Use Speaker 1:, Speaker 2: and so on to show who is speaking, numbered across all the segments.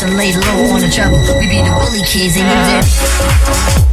Speaker 1: and
Speaker 2: laid low on the trouble. We be the
Speaker 3: Willie kids and you did.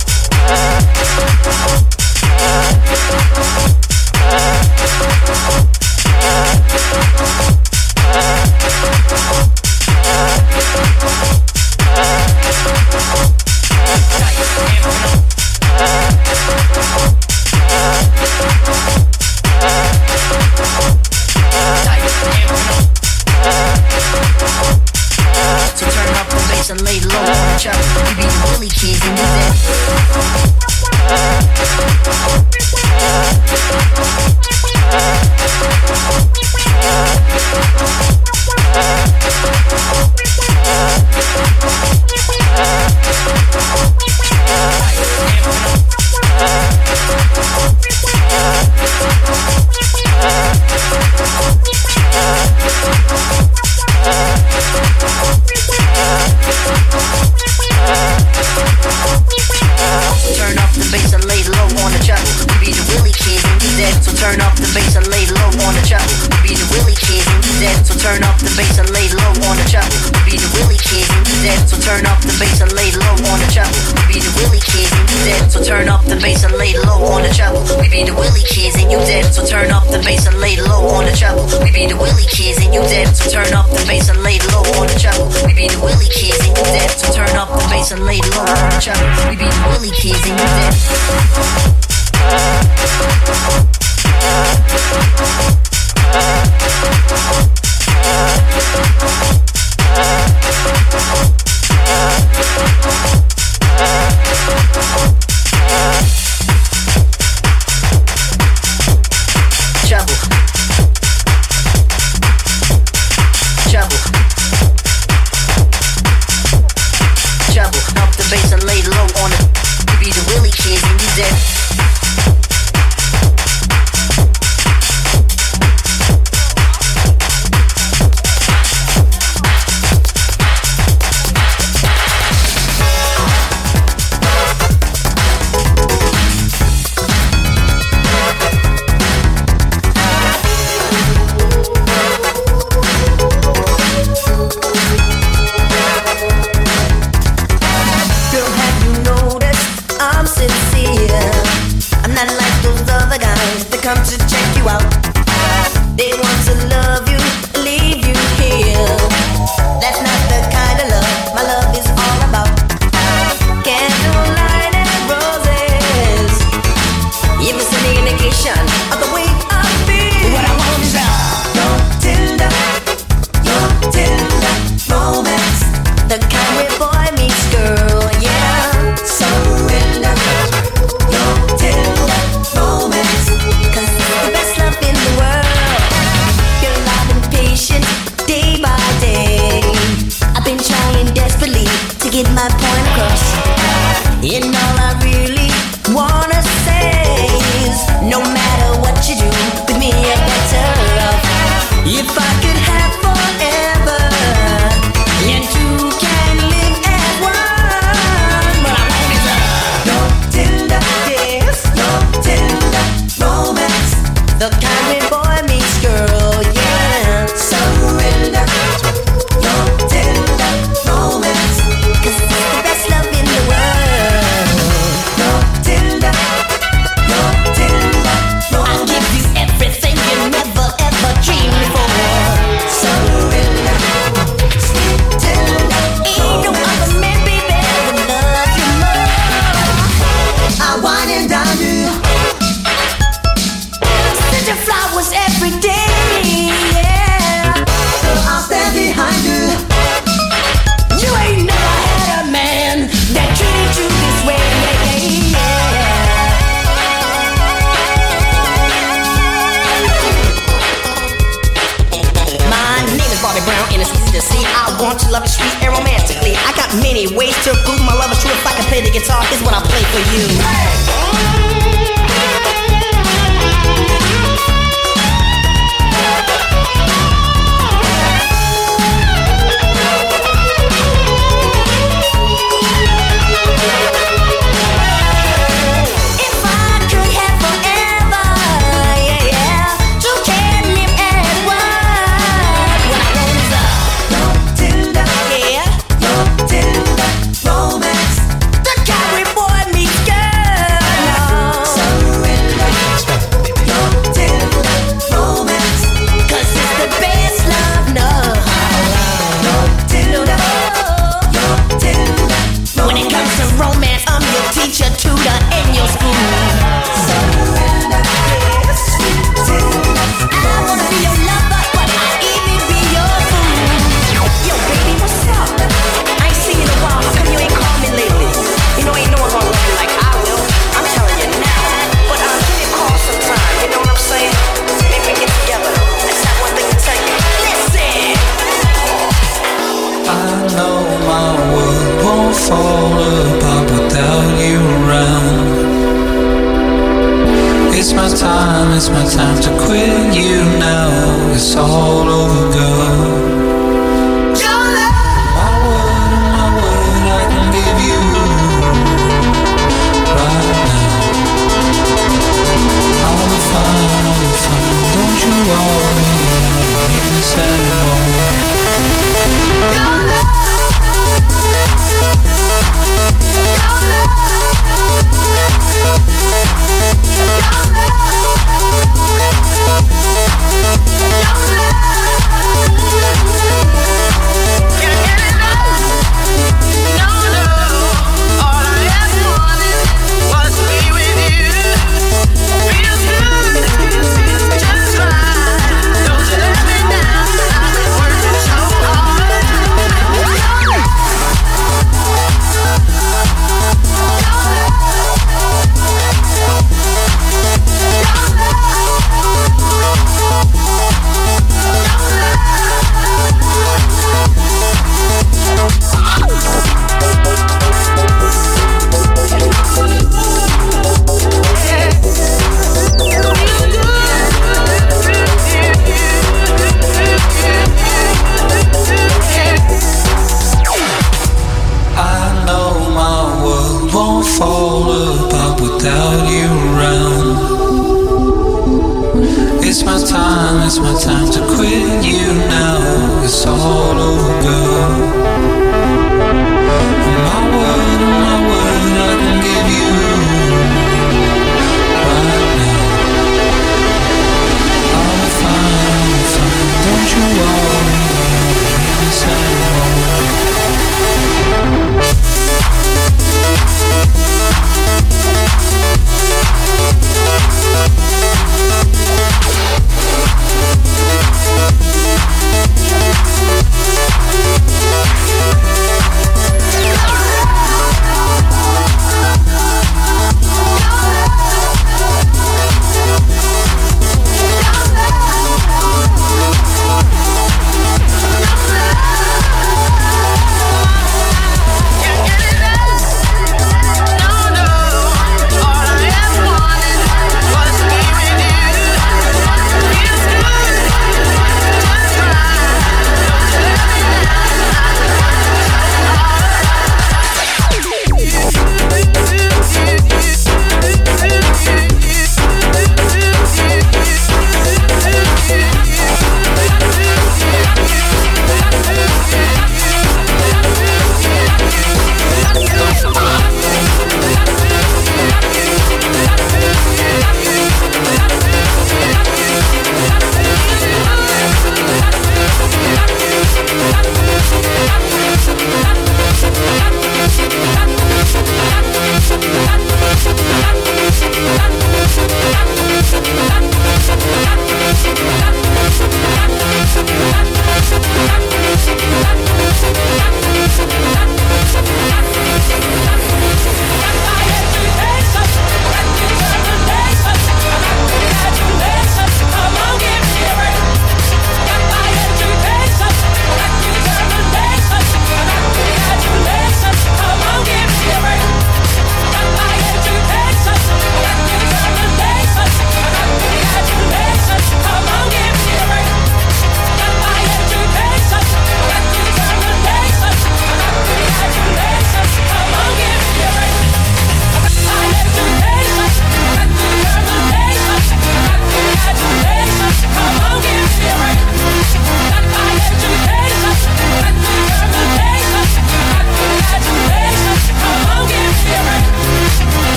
Speaker 3: the kind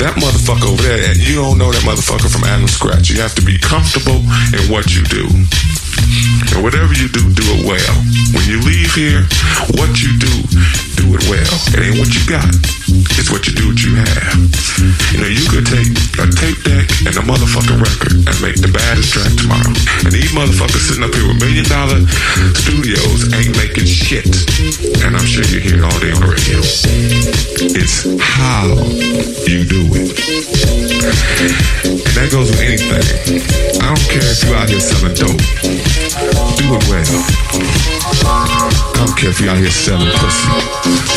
Speaker 3: That motherfucker over there, and you don't know that motherfucker from Adam Scratch. You have to be comfortable in what you do. And whatever you do, do it well. When you leave here, what you do, do it well. It ain't what you got. It's what you do, what you have. You know, you could take a tape deck and a motherfucking record and make the baddest track tomorrow. And these motherfuckers sitting up here with million dollar studios ain't making shit. And I'm sure you hear it all day on the radio. It's how you do it. And that goes with anything. I don't care if you out here selling dope. Do it well. I don't care if you out here selling pussy.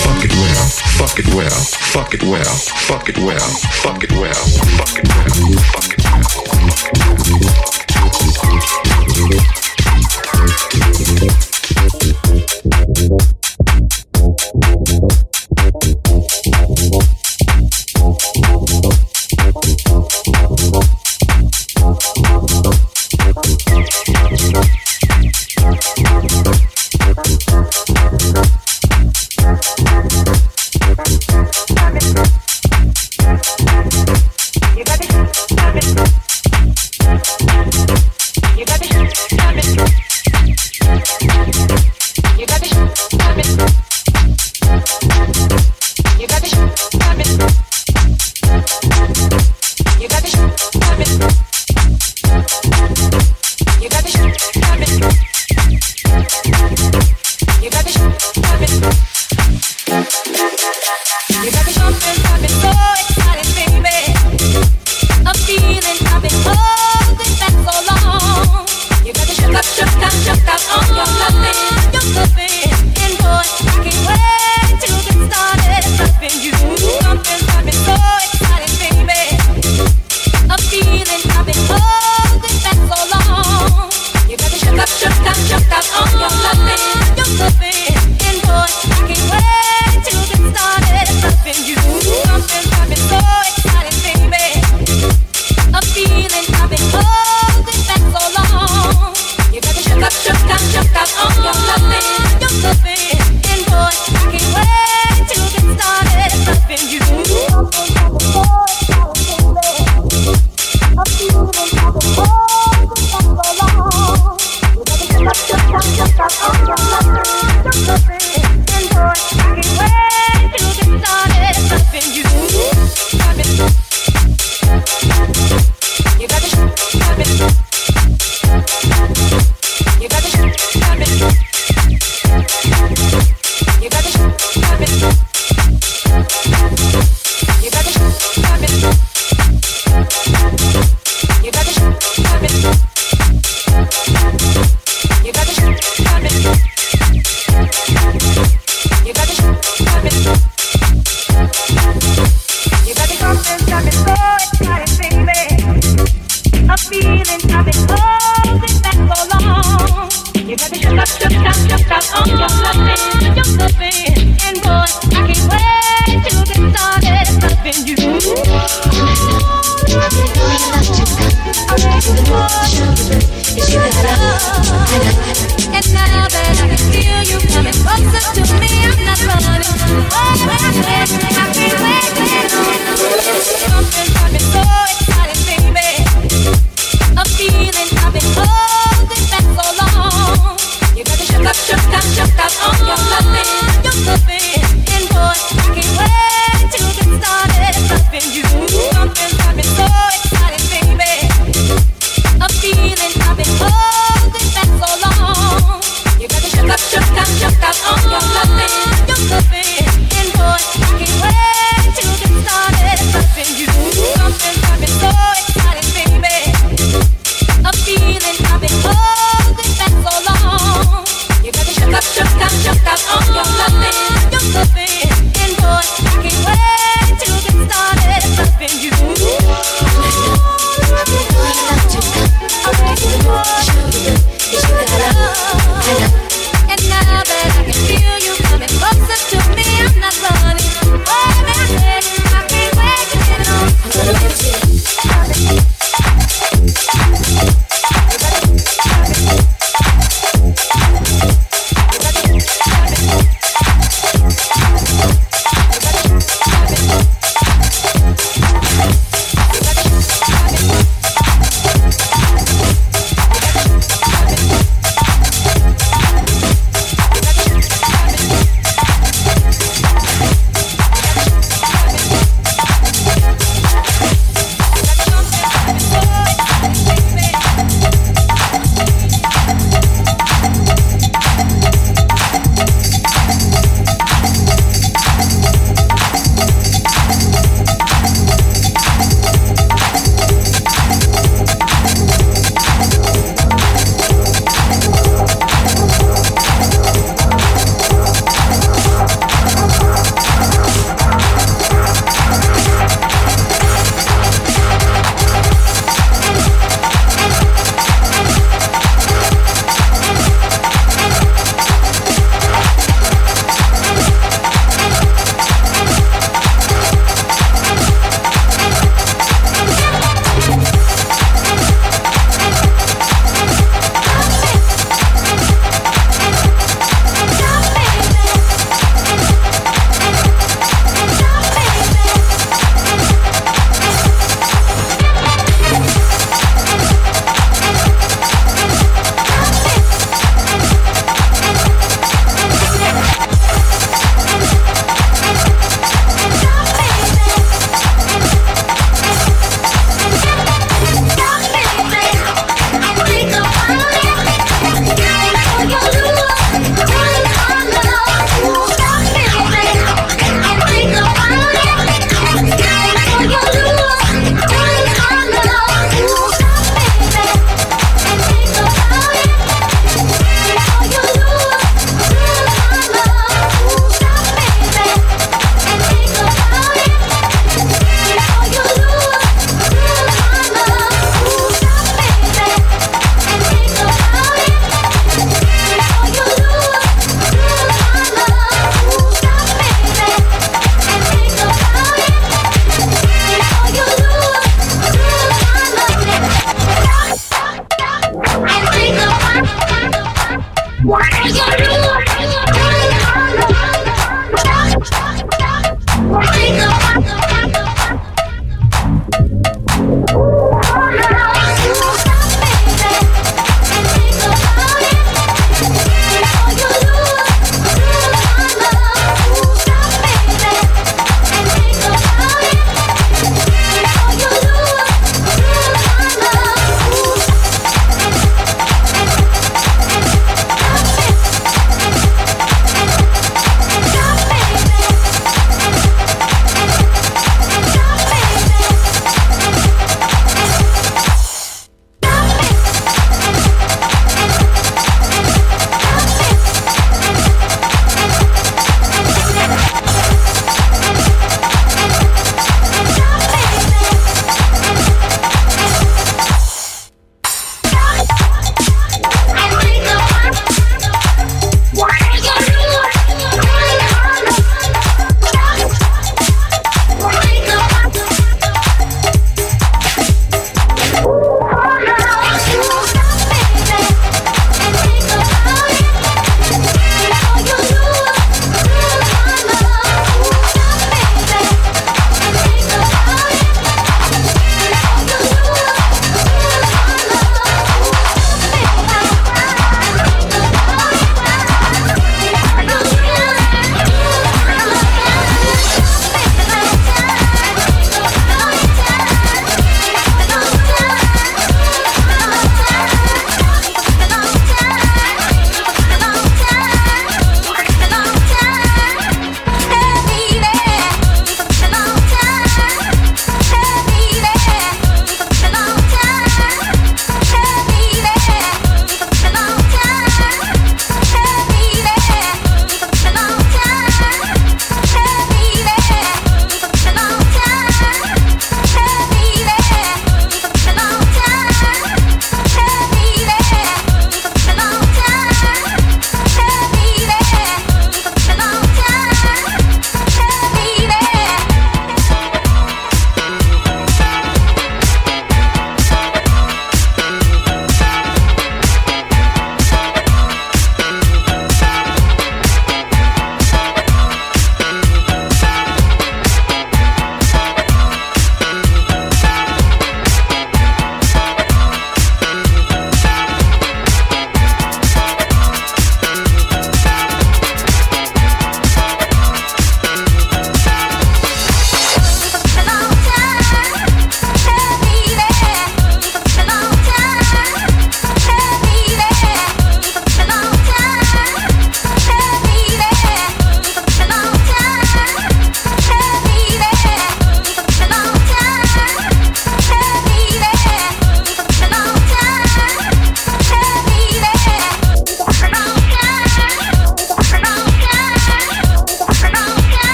Speaker 3: Fuck it well. Fuck it well. Fuck it well. Fuck it well. Fuck it well. Fuck it well. Fuck it well.
Speaker 4: Shut up, shut